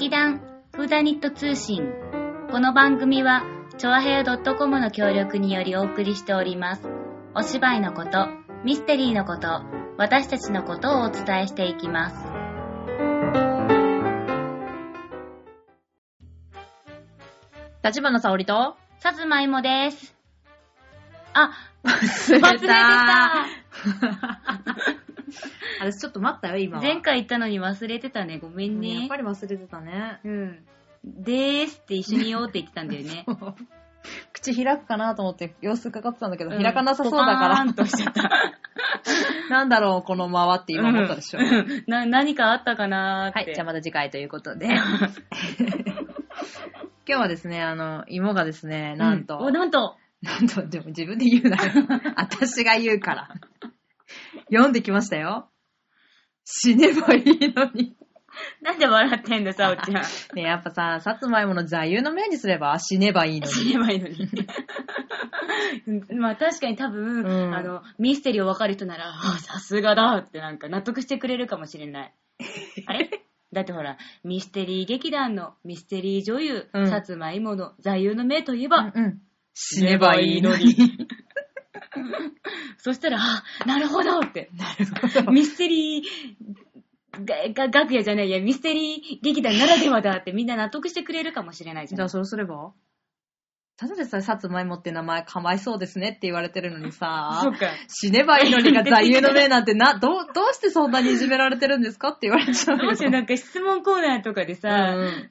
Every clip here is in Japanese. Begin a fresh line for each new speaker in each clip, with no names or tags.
劇団フーダニット通信。この番組は、チョアヘア .com の協力によりお送りしております。お芝居のこと、ミステリーのこと、私たちのことをお伝えしていきます。
立花沙織と、
さつまいもです。あ、
忘れ
忘れてた。
私ちょっと待ったよ、今は。
前回言ったのに忘れてたね。ごめんね
ねやっぱ。り忘れてたね。
うん。でーすって一緒に言おうって言ってたんだよね。
口開くかなと思って様子かかってたんだけど、
うん
開かなさそうだか
ポカー
ら
ン、としちゃった。
なんだろう、この間はって今思ったでしょ。
うんうんな、何かあったかなーって。
はい、じゃあまた次回ということで。今日はですね、あの、芋がですね、なんと、
うお、なんと。
なんと、でも自分で言うなよ。私が言うから。読んできましたよ。死ねばいいのに。
なんで笑ってんだ、さおちゃん。
ねやっぱさ、さつまいもの座右の銘にすれば死ねばいいのに。
死ねばいいのに。うんまあ確かに多分、
うん
あの、ミステリーを分かる人なら、あさすがだってなんか納得してくれるかもしれない。あれ？だってほら、ミステリー劇団のミステリー女優、
うん
さつまいもの座右の銘といえば、
うんうん。死ねばいいのに。
そしたら、あ、なるほどって。
なるほど。
ミステリーが、が、楽屋じゃないや、ミステリー劇団ならではだってみんな納得してくれるかもしれないじゃん。
じゃあそうすれば？ただでさえさつまいもって名前かわいそうですねって言われてるのにさ
そう、か。
死ねばいいのにが座右の銘なんてな、どう、どうしてそんなにいじめられてるんですかって言われちゃうよ。
どうしてなんか質問コーナーとかでさ、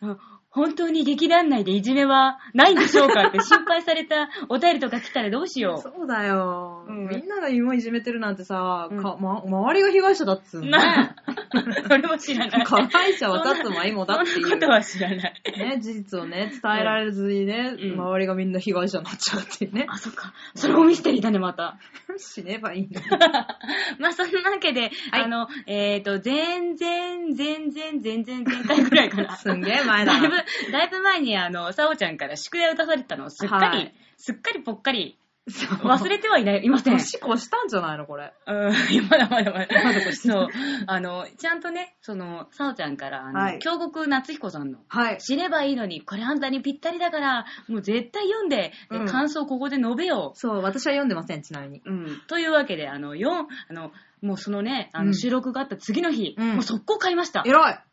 うん
本当に劇団内でいじめはないんでしょうかって心配されたお便りとか来たらどうしよ
そうだよ、
うん。
みんなが芋いじめてるなんてさ、
うん。
かま、周りが被害者だっつう
う。
の
な それも知らない。
加害者は立つまいもだっていう。
そんなことは知らない。
ね、事実をね、伝えられずにね、
うん
周りがみんな被害者になっちゃうっていうね。
あ、そっか。それもミステリーだね、また。
死ねばいいのに。
まあ、そんなわけで、
はい
あの、えっ、と、全然、全然、全然、前回ぐらいかな。
すんげえ前だ
だいぶ、だいぶ前に、あの、さおちゃんから宿題を出されてたのをすっかり、
はい
すっかりぽっかり
そう
忘れてはいないいません。
年越したんじゃないのこれ。
うん、いやまだまだまだ。
まだ
そう。あの、ちゃんとね、その、さおちゃんから、あの、
はい
京極夏彦さんの、
はい。
知ればいいのに、これあんたにぴったりだから、もう絶対読んで、で
うん
感想ここで述べよ
そう、私は読んでません、ちなみに。
う。うん。というわけで、あの、4、あの、もうそのね、あの、
うん
収録があった次の日、
うん
もう速攻買いました。
偉い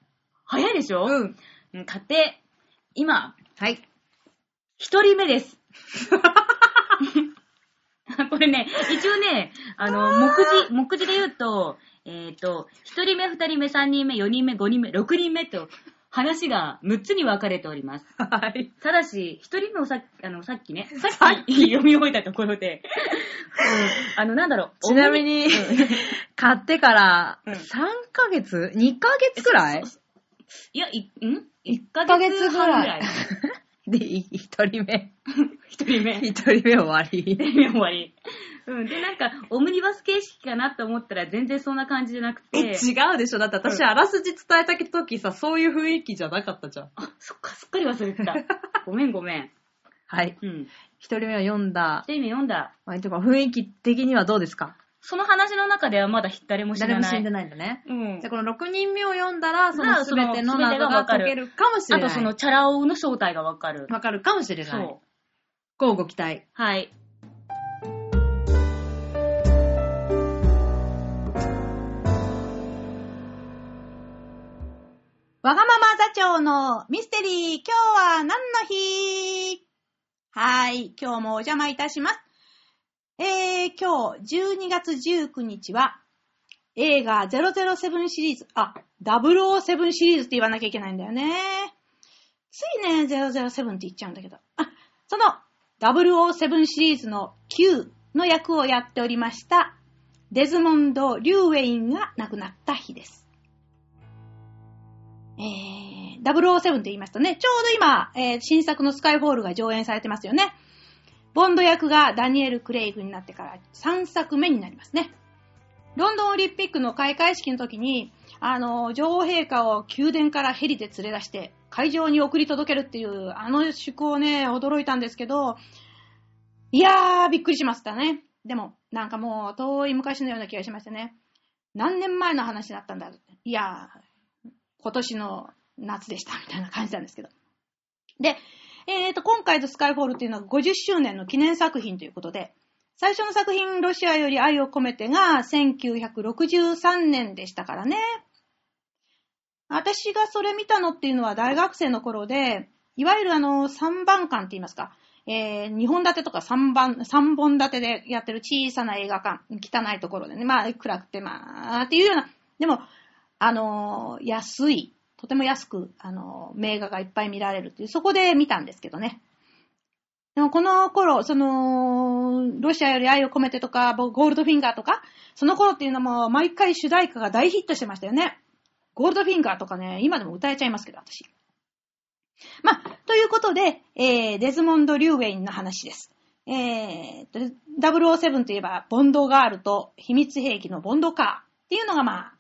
早いでしょ？
うん。
うん。買って、今、
はい。
一人目です。これね、一応ね、あの、目次、目次で言うと、えっ、と、一人目、二人目、三人目、四人目、五人目、六人目と、話が6つに分かれております。
はい。
ただし、一人目をさっき、あの、さっきね、さっき読み終えたところで、うんあの、なんだろう。
ちなみに、買ってから
うん
3ヶ月 ?2 ヶ月くらい？
いや、い、ん ?1 ヶ
ヶ
月半ぐらい。
で、い 一人目。
一人目。
一人目終わり。
終わり。うん。で、なんか、オムニバス形式かなと思ったら全然そんな感じじゃなく
え、
て。
違うでしょだって私、
うん
あらすじ伝えた時さ、そういう雰囲気じゃなかったじゃん。
あ、そっか、すっかり忘れてた。ごめんごめん。
はい。
うん。
一人目を読んだ。
一人目読んだ。
まあ、てか雰囲気的にはどうですか？
その話の中ではまだ誰も知らない。
誰も死んでないんだね。
うん
じゃあこの6人目を読んだら、その全ての
その全てが
謎が解けるかもしれない。
あとその、チャラ男の正体がわかる。
わかるかもしれない。
そう。
交互期待。
はい。
わがまま座長のミステリー、今日は何の日？はい、今日もお邪魔いたします。えー、今日12月19日は映画007シリーズ、あ、007シリーズって言わなきゃいけないんだよね。ついね、007って言っちゃうんだけど。あ、その007シリーズの Q の役をやっておりましたデズモンド・リューウェインが亡くなった日です。えー、007って言いますとね、ちょうど今、えー新作のスカイフォールが上演されてますよね。ボンド役がダニエル・クレイグになってから3作目になりますね。ロンドンオリンピックの開会式の時に、あの、女王陛下を宮殿からヘリで連れ出して、会場に送り届けるっていう、あの趣向をね、驚いたんですけど、いやー、びっくりしましたね。でも、なんかもう、遠い昔のような気がしましたね。何年前の話だったんだろう。いやー、今年の夏でした、みたいな感じなんですけど。で、えっ、と、今回のスカイフォールっていうのは50周年の記念作品ということで、最初の作品、ロシアより愛を込めてが1963年でしたからね。私がそれ見たのっていうのは大学生の頃で、いわゆるあの、3番館って言いますか、えー、2本立てとか3番、三本立てでやってる小さな映画館、汚いところでね、まあ、暗くて、まあ、っていうような、でも、あのー、安い、とても安く、あの、名画がいっぱい見られるっていう、そこで見たんですけどね。でもこの頃、その、ロシアより愛を込めてとか、ゴールドフィンガーとか、その頃っていうのも毎回主題歌が大ヒットしてましたよね。ゴールドフィンガーとかね、今でも歌えちゃいますけど、私。まあ、ということで、えー、デズモンド・リューウェインの話です。えー、007といえば、ボンドガールと秘密兵器のボンドカーっていうのがまあ、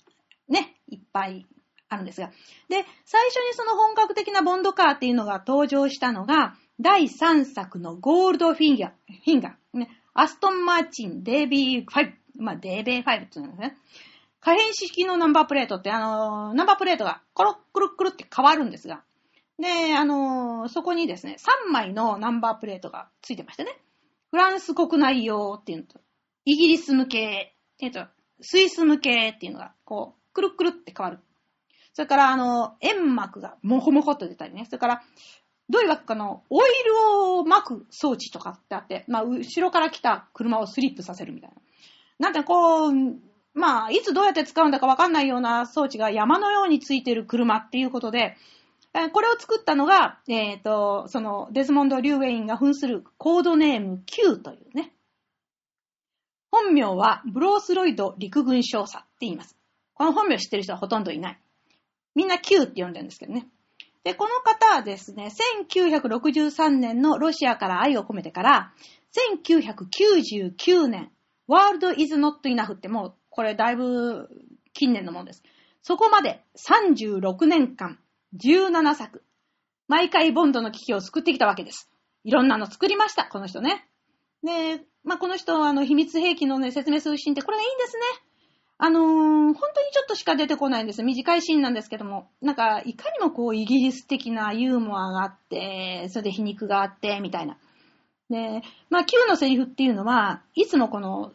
ね、いっぱいあるんですが。で、最初にその本格的なボンドカーっていうのが登場したのが、第3作のゴールドフィンガー、フィンガー、ね、アストン・マーチン、デイビー5、まあ、デイビー5っていうんですね。可変式のナンバープレートって、あのー、ナンバープレートがコロックルックルって変わるんですが、で、あのー、そこにですね、3枚のナンバープレートがついてましてね。フランス国内用っていうのと、イギリス向けえっと、スイス向けっていうのが、こう、くるくるって変わる。それから、あの、煙幕がもこもこっと出たりね。それから、どういうわけかの、オイルを巻く装置とかってあって、まあ、後ろから来た車をスリップさせるみたいな。なんかこう、まあ、いつどうやって使うんだかわかんないような装置が山のようについてる車っていうことで、これを作ったのが、えっ、ー、と、その、デズモンド・リューウェインが扮するコードネーム Q というね。本名はブロースロイド陸軍少佐って言います。この本名知ってる人はほとんどいない。みんな Q って呼んでるんですけどね。で、この方はですね、1963年のロシアから愛を込めてから、1999年、World is not enough ってもう、これだいぶ近年のものです。そこまで36年間、17作。毎回ボンドの危機を救ってきたわけです。いろんなの作りました、この人ね。で、まあ、この人はあの秘密兵器のね、説明するシーンってこれがいいんですね。あのー、本当にちょっとしか出てこないんです。短いシーンなんですけども。なんか、いかにもこう、イギリス的なユーモアがあって、それで皮肉があって、みたいな。で、まあ、Q のセリフっていうのは、いつもこの、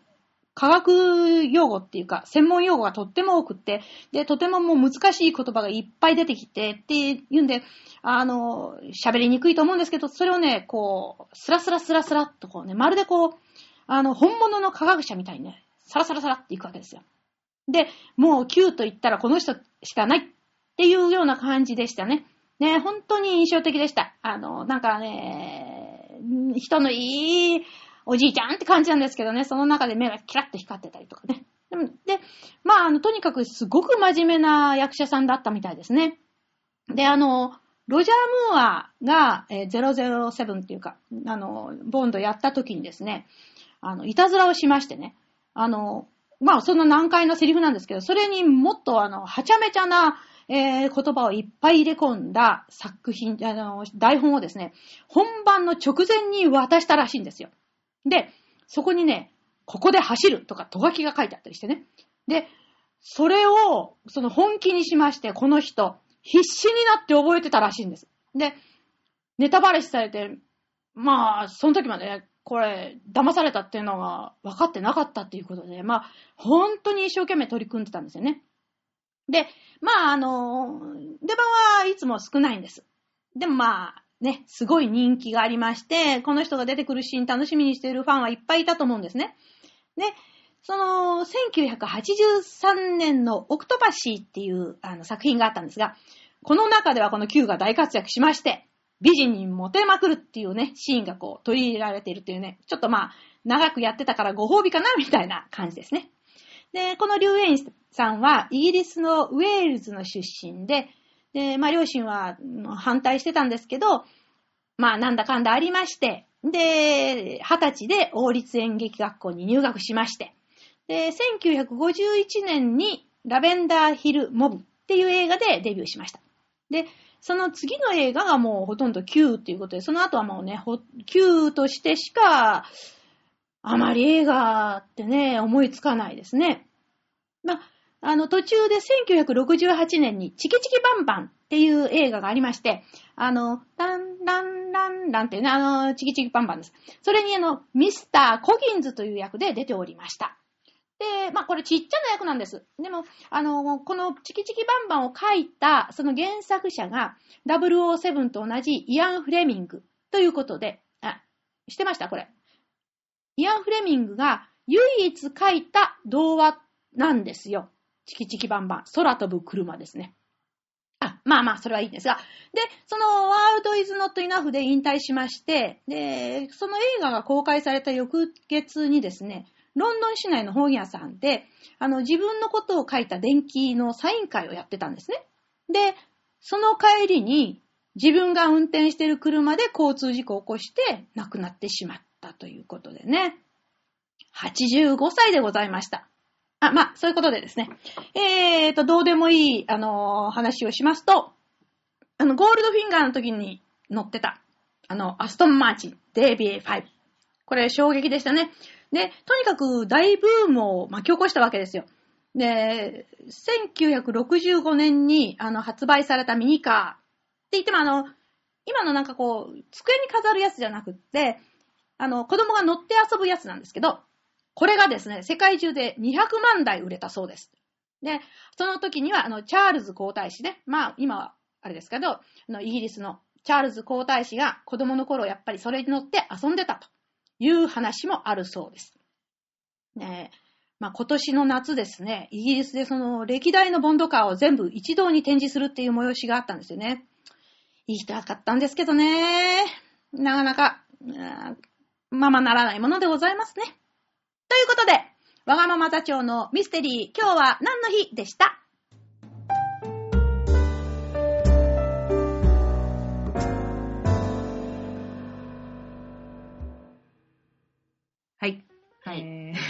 科学用語っていうか、専門用語がとっても多くって、で、とてももう難しい言葉がいっぱい出てきて、っていうんで、あの、喋りにくいと思うんですけど、それをね、こう、スラスラスラスラっとこうね、まるでこう、あの、本物の科学者みたいにね、サラサラサラっていくわけですよ。で、もう Q と言ったらこの人しかないっていうような感じでしたね。ね、本当に印象的でした。あの、なんかね、人のいいおじいちゃんって感じなんですけどね、その中で目がキラッと光ってたりとかね。で、まあ、あの、とにかくすごく真面目な役者さんだったみたいですね。で、あの、ロジャー・ムーアが、えー、007っていうか、あの、ボンドやった時にですね、あの、いたずらをしましてね、あの、まあ、その難解なセリフなんですけど、それにもっとあの、はちゃめちゃな、えー、言葉をいっぱい入れ込んだ作品、あの、台本をですね、本番の直前に渡したらしいんですよ。で、そこにね、ここで走るとか、とがきが書いてあったりしてね。で、それを、その本気にしまして、この人、必死になって覚えてたらしいんです。で、ネタバレしされて、まあ、その時までね、これ、騙されたっていうのは分かってなかったっていうことで、まあ、本当に一生懸命取り組んでたんですよね。で、まあ、あの、出番はいつも少ないんです。でもまあ、ね、すごい人気がありまして、この人が出てくるシーン楽しみにしているファンはいっぱいいたと思うんですね。で、その、1983年のオクトパシーっていうあの作品があったんですが、この中ではこの Q が大活躍しまして、美人にモテまくるっていうね、シーンがこう取り入れられているっていうね、ちょっとまあ、長くやってたからご褒美かなみたいな感じですね。で、このリュウ・エインさんはイギリスのウェールズの出身で、で、まあ両親は反対してたんですけど、まあなんだかんだありまして、で、二十歳で王立演劇学校に入学しまして、で、1951年にラベンダーヒル・モブっていう映画でデビューしました。で、その次の映画がもうほとんど Q っていうことで、その後はもうね、Q としてしか、あまり映画ってね、思いつかないですね。まあ、の、途中で1968年にチキチキバンバンっていう映画がありまして、あの、ランランランランっていうね、あの、チキチキバンバンです。それにあの、ミスター・コギンズという役で出ておりました。で、まあ、これちっちゃな役なんです。でも、あの、このチキチキバンバンを書いた、その原作者が、007と同じイアン・フレミングということで、あ、してました？これ。イアン・フレミングが唯一書いた童話なんですよ。チキチキバンバン。空飛ぶ車ですね。あ、まあまあ、それはいいんですが。で、その、ワールドイズノットイナフで引退しまして、で、その映画が公開された翌月にですね、ロンドン市内の本屋さんで、あの、自分のことを書いた電気のサイン会をやってたんですね。で、その帰りに、自分が運転してる車で交通事故を起こして亡くなってしまったということでね。85歳でございました。あ、まあ、そういうことでですね。えーと、どうでもいい、あのー話をしますと、あの、ゴールドフィンガーの時に乗ってた、あの、アストンマーチン、DB5。これ衝撃でしたね。で、とにかく大ブームを巻き起こしたわけですよ。で、1965年にあの発売されたミニカーって言ってもあの、今のなんかこう、机に飾るやつじゃなくって、あの、子供が乗って遊ぶやつなんですけど、これがですね、世界中で200万台売れたそうです。で、その時には、あの、チャールズ皇太子ね、まあ、今は、あれですけど、あの、イギリスのチャールズ皇太子が子供の頃やっぱりそれに乗って遊んでたという話もあるそうです。ねえ、まあ、今年の夏ですね、イギリスでその歴代のボンドカーを全部一堂に展示するっていう催しがあったんですよね。行きたかったんですけどね、なかなか、ままならないものでございますね。ということで、わがまま座長のミステリー、今日は何の日でした？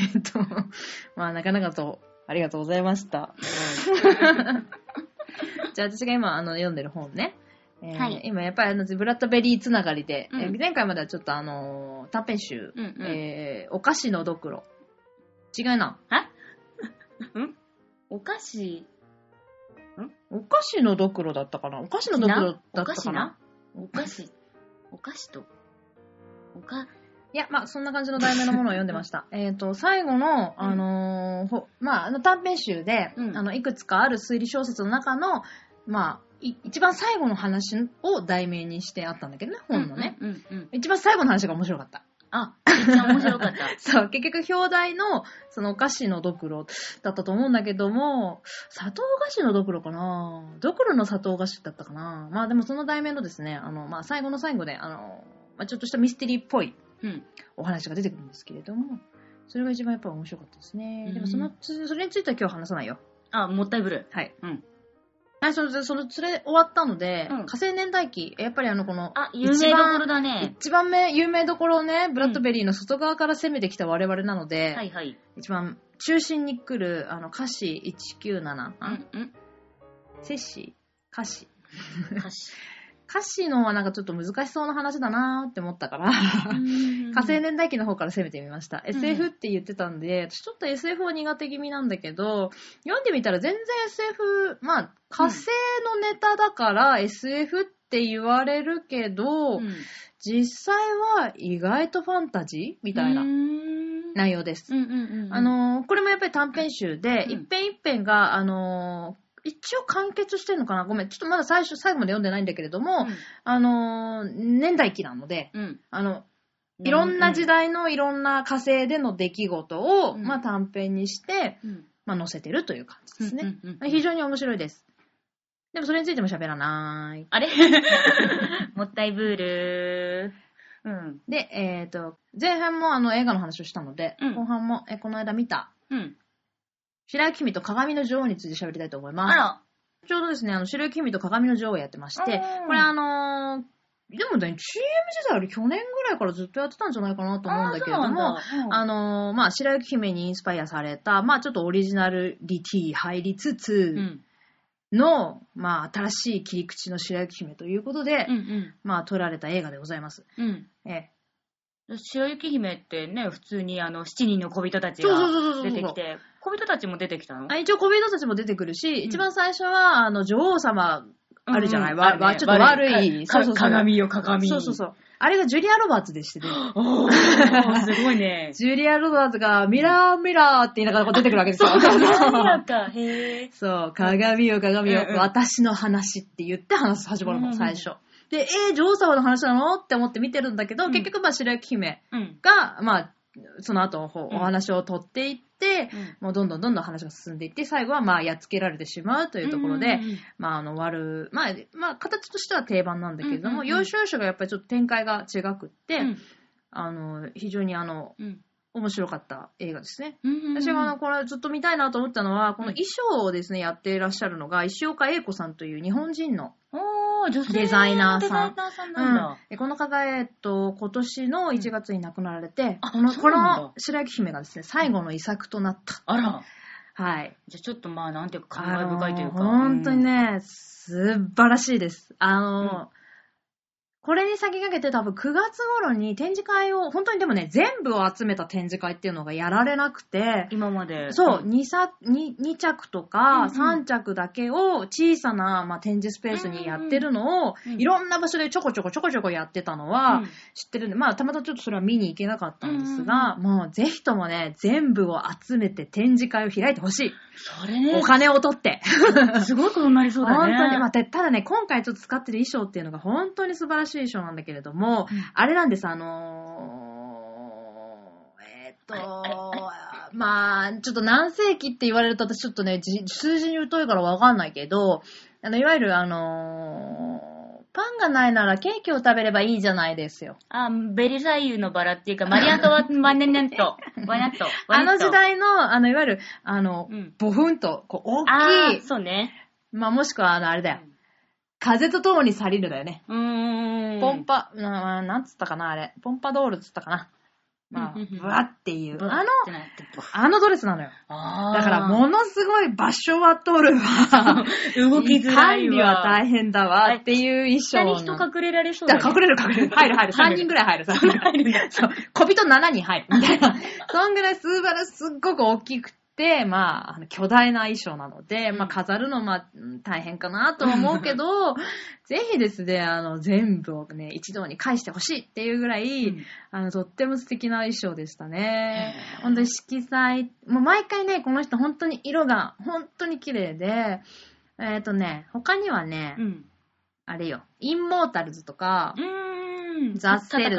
えーっと、まあ、なかなかと、ありがとうございました。じゃあ、私が今、あの、読んでる本ね。えー
はい。
今、やっぱり、あの、ブラッドベリーつながりで、
うん。
えー前回まではちょっと、あの、短編集、
うんうん。
えーお菓子のドクロ。違うな。
ん？お菓子、
お菓子のドクロだったかな？お菓子のドクロだ
お
ったかな？
菓子な？お菓子、お菓子と、おか、
いや、まあ、そんな感じの題名のものを読んでました。えっと、最後の、あのーほまあ、あの短編集で、
うん
あの、いくつかある推理小説の中の、まあ、い一番最後の話を題名にしてあったんだけどね、本のね。一番最後の話が面白かった。
あ、めっちゃ面白かった。
そう、結局表題の、そのお菓子のドクロだったと思うんだけども、砂糖菓子のドクロかな？ドクロの砂糖菓子だったかな？まあでもその題名のですね、あの、まあ最後の最後で、あの、まあちょっとしたミステリーっぽい
うん。
お話が出てくるんですけれども、それが一番やっぱり面白かったですね。でもその、つそれについては今日話さないよ。
あ、もったいぶる。
はい。
うん。
はい、その、その、それ終わったので、
うん
火星年代記、やっぱりあの、この、
あ、有名どころだね。
一番目、有名どころをね、ブラッドベリーの外側から攻めてきた我々なので、
はいはい。
一番中心に来る、あの、歌詞197、
う
あ
んうん。
摂氏歌詞。
歌詞。
歌詞のはなんかちょっと難しそうな話だなーって思ったから、
火
火星年代記の方から攻めてみました。
ん。
SF って言ってたんで、私ちょっと SF は苦手気味なんだけど、読んでみたら全然 SF、まあ、火星のネタだから SF って言われるけど、
うん。
実際は意外とファンタジーみたいな
うん。
内容です。あ、のーこれもやっぱり短編集で、
うん。
一編一編が、あのー一応完結してるのかな？ごめん。ちょっとまだ最初、最後まで読んでないんだけれども、あのー年代記なので、
うん。
あの、いろんな時代のいろんな火星での出来事を、
うん
まあ短編にして、
うん。
まあ載せてるという感じですね。
うんうんうん
非常に面白いです。でもそれについても喋らない。
あれ？もったいぶる。うん。
で、えっ、と、前半もあの映画の話をしたので、
うん
後半もえこの間見た、
うん。
白雪姫と鏡の女王について喋りたいと思います。
あら。
ちょうどですね、あの、白雪姫と鏡の女王をやってまして
うん、
これあのーでもね、CM 時代より去年ぐらいからずっとやってたんじゃないかなと思うんだけれども、
あ、そうなんだ
あのーまあ、白雪姫にインスパイアされた、まあ、ちょっとオリジナルリティ入りつつ
うん。
の、まあ、新しい切り口の白雪姫ということで、
うんうん。
まあ、撮られた映画でございます。
うん。
ええ
白雪姫ってね、普通にあの、七人の小人たち
そうそうそうそうそう
が出てきて、小人たちも出てきたの？
あ一応小人たちも出てくるし、一番最初は、あの、女王様、あるじゃない、わちょっと悪い。
か
そうそうそう
鏡よ、鏡。
そうそうそう。あれがジュリア・ロバーツでしてね。
おー、すごいね。
ジュリア・ロバーツが、ミラーミラーって言いながらこう出てくるわけですよ。
なん か、へー。
そう、鏡よ鏡よ、私の話って言って話す始まるの、最初。で、えー、女王様の話なの？って思って見てるんだけど、
うん。
結局、まあ、白雪姫
うん。
が、まあ、その後、ほ
うん。
お話を取っていって、
うん。
もうどんどんどんどん話が進んでいって、最後は、まあ、やっつけられてしまうというところで、
うんうんうん。
まあ、あの、悪、まあ、まあ、形としては定番なんだけれども、
うんうんうん
要所要所がやっぱりちょっと展開が違くって、
うん。
あの、非常にあの、
うん。
面白かった映画ですね。
うん
私があの、これずっと見たいなと思ったのは、この衣装をですね、やっていらっしゃるのが、石岡英子さんという日本人の、
おー、女性
デザイナーさん
デザイナーさんなんだ。
でこの方、えっと、今年の1月に亡くなられて、
あ
この、この白雪姫がですね、最後の遺作となった。
あら。
はい。
じゃあちょっとまあ、なんていうか、感慨深いというか。
本当にね、素晴らしいです。あの、これに先駆けて多分9月頃に展示会を、本当にでもね、全部を集めた展示会っていうのがやられなくて、
うん。今まで。
そう、
ん
2, 作 2, 2着と
うん
か
うん
3着だけを小さな、まあ、展示スペースにやってるのを、いろんな場所でちょこちょこちょこちょこやってたのは
うん
知ってるんで、まあたまたまちょっとそれは見に行けなかったんですが、もうぜひともね、全部を集めて展示会を開いてほしい。
それね
お、金を取って。
すごいことになりそうだね。
本当に、まあ、たただね、今回ちょっと使ってる衣装っていうのが本当に素晴らしいなんだけれども、
うん
あれなんです、あのー、えーっと、まあ、ちょっと何世紀って言われると私ちょっとね、じ数字に疎いからわかんないけど、あの、いわゆるあのーパンがないならケーキを食べればいいじゃないですよ。
あ、ベルサイユのバラっていうか、マリアントワ、マネネン ト、ワナット。
あの時代の、あの、いわゆる、あの、
うん
ボフンと、こう、大
あ
きい
ー、そうね。
まあ、もしくは、あの、あれだよ。風と共に去りるだよね。
うーん。
ポンパ、ななんつったかな、あれ。ポンパドールっつったかな。まあ、ブワっていう。あの、あのドレスなのよ。だから、ものすごい場所は取るわ。
動きづらいわ。
管理は大変だわっていう衣装の。
下に人隠れられそうだね。
隠れる隠れる。入る入る。3人ぐらい入る。そう。小人7人入る。みたいな。そんぐらい素晴らしい、すっごく大きくて、まあ、巨大な衣装なので、まあ、飾るの、まあ、うん大変かなとは思うけど、ぜひですね、あの、全部をね、一堂に返してほしいっていうぐらい、
うん
あの、とっても素敵な衣装でしたね本当に色彩、もう毎回ね、この人本当に色が本当に綺麗で、えっ、とね、他にはね、
うん。
あれよ、インモータルズとか。ザセル。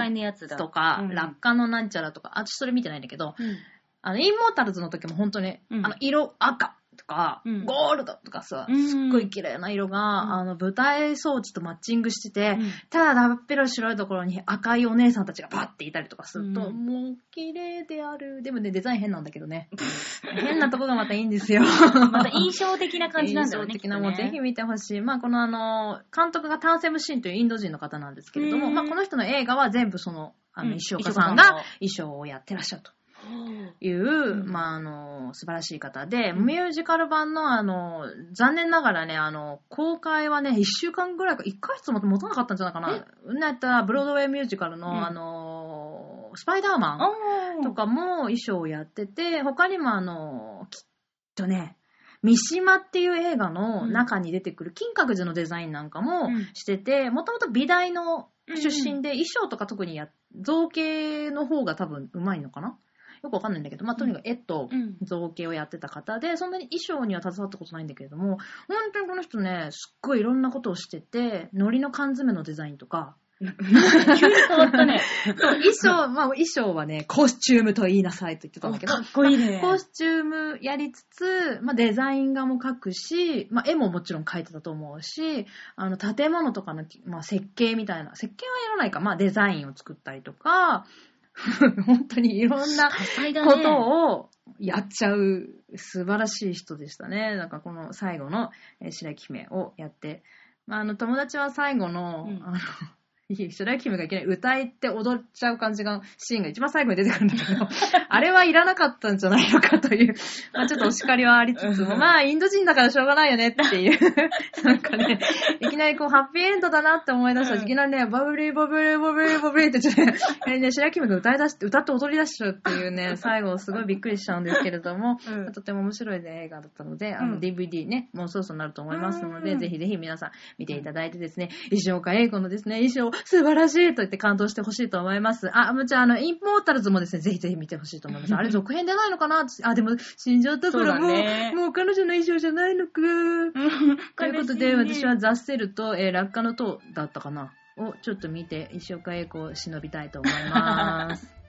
とか、
うん
落下のなんちゃらとか、あ、私それ見てないんだけど、
うん
あの、インモータルズの時も本当に、
うん
あの、色赤とか、
うん
ゴールドとかさ、
うん
すっごい綺麗な色が、
うん
あの、舞台装置とマッチングしてて、
うん
ただだっぺら白いところに赤いお姉さんたちがバッていたりとかすると、
うん
もう綺麗である。でもね、デザイン変なんだけどね。変なとこがまたいいんですよ。
また印象的な感じなんだよね。
印象的なぜひ見てほしい。まあこのあの、監督がタンセムシンというインド人の方なんですけれども、
うん
まあこの人の映画は全部その、あの、石岡さんが衣装をやってらっしゃると
うん。
いう、まああの、素晴らしい方で、ミュージカル版のあの、残念ながらね、あの、公開はね、1週間ぐらいか、1ヶ月も持たなかったんじゃないかな。なったブロードウェイミュージカルの、
うん。
あの、スパイダーマン。とかも衣装をやってて、他にもあの、きっとね、三島っていう映画の中に出てくる金閣寺のデザインなんかも
うん。
してて、もともと美大の出身で衣装とか特にや、造形の方が多分うまいのかな？よくわかんないんだけど、まあ、とにかく絵と
うん
造形をやってた方で、そんなに衣装には携わったことないんだけれども、本当にこの人ね、すっごいいろんなことをしてて、海苔の缶詰のデザインとか、
急に変わったね。
衣装、まあ衣装はね、コスチュームと言いなさいと言ってたんだけど
か、っこいいね。
コスチュームやりつつ、まあ、デザイン画も描くし、まあ、絵ももちろん描いてたと思うし、あの、建物とかの、まあ、設計みたいな、設計はやらないか、まあ、デザインを作ったりとか、本当にいろんな。ことをやっちゃう素晴らしい人でしたね。なんかこの最後のえー白雪姫をやって、まあ、あの、友達は最後の、
うん
あの、白雪姫がいきなり歌いって踊っちゃう感じが、シーンが一番最後に出てくるんだけど、あれはいらなかったんじゃないのかという、まあちょっとお叱りはありつつも、まあインド人だからしょうがないよねっていう、なんかね、いきなりこうハッピーエンドだなって思い出したら、いきなりね、バブリーバブリーバブリーバブリーって言ってね、白雪姫が歌い出して、歌って踊り出しちゃうっていうね、最後すごいびっくりしちゃうんですけれども、
うん。
とても面白い、ね、映画だったので、あの
うん。
DVD ね、もうそろそろなると思いますので、
うん。
ぜひぜひ皆さん見ていただいてですね、石岡英子のですね、衣装素晴らしいと言って感動してほしいと思います。あ、もちろんあの、インポータルズもですね、ぜひぜひ見てほしいと思います。あれ続編出ないのかな？あ、でも死んじゃったからもう、
ね
もう彼女の衣装じゃないのか。ということで、私はザッセルと、えー落下の塔だったかな？をちょっと見て、石岡英子を忍びたいと思います。